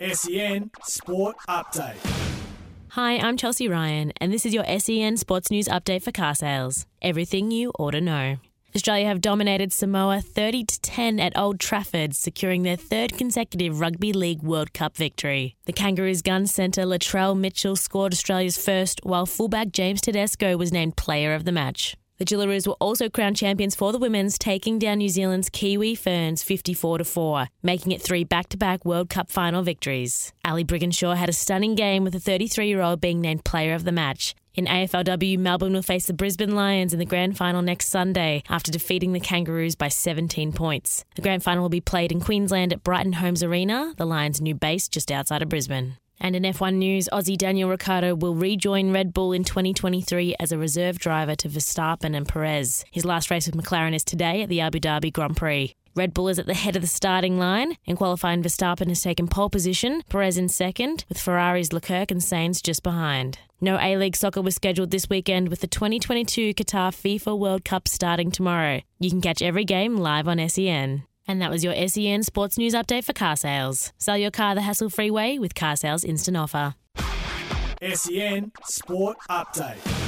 SEN Sport Update. Hi, I'm Chelsea Ryan, and this is your SEN Sports News Update for car sales. Everything you ought to know. Australia have dominated Samoa 30 to 10 at Old Trafford, securing their third consecutive Rugby League World Cup victory. The Kangaroos gun centre Latrell Mitchell scored Australia's first, while fullback James Tedesco was named player of the match. The Jillaroos were also crowned champions for the women's, taking down New Zealand's Kiwi Ferns 54 to 4, making it three back-to-back World Cup final victories. Ali Brigginshaw had a stunning game with the 33-year-old being named player of the match. In AFLW, Melbourne will face the Brisbane Lions in the grand final next Sunday after defeating the Kangaroos by 17 points. The grand final will be played in Queensland at Brighton Homes Arena, the Lions' new base just outside of Brisbane. And in F1 news, Aussie Daniel Ricciardo will rejoin Red Bull in 2023 as a reserve driver to Verstappen and Perez. His last race with McLaren is today at the Abu Dhabi Grand Prix. Red Bull is at the head of the starting line. In qualifying, Verstappen has taken pole position, Perez in second, with Ferrari's Leclerc and Sainz just behind. No A League soccer was scheduled this weekend with the 2022 Qatar FIFA World Cup starting tomorrow. You can catch every game live on SEN. And that was your SEN Sports News Update for car sales. Sell your car the hassle free way with Car Sales Instant Offer. SEN Sport Update.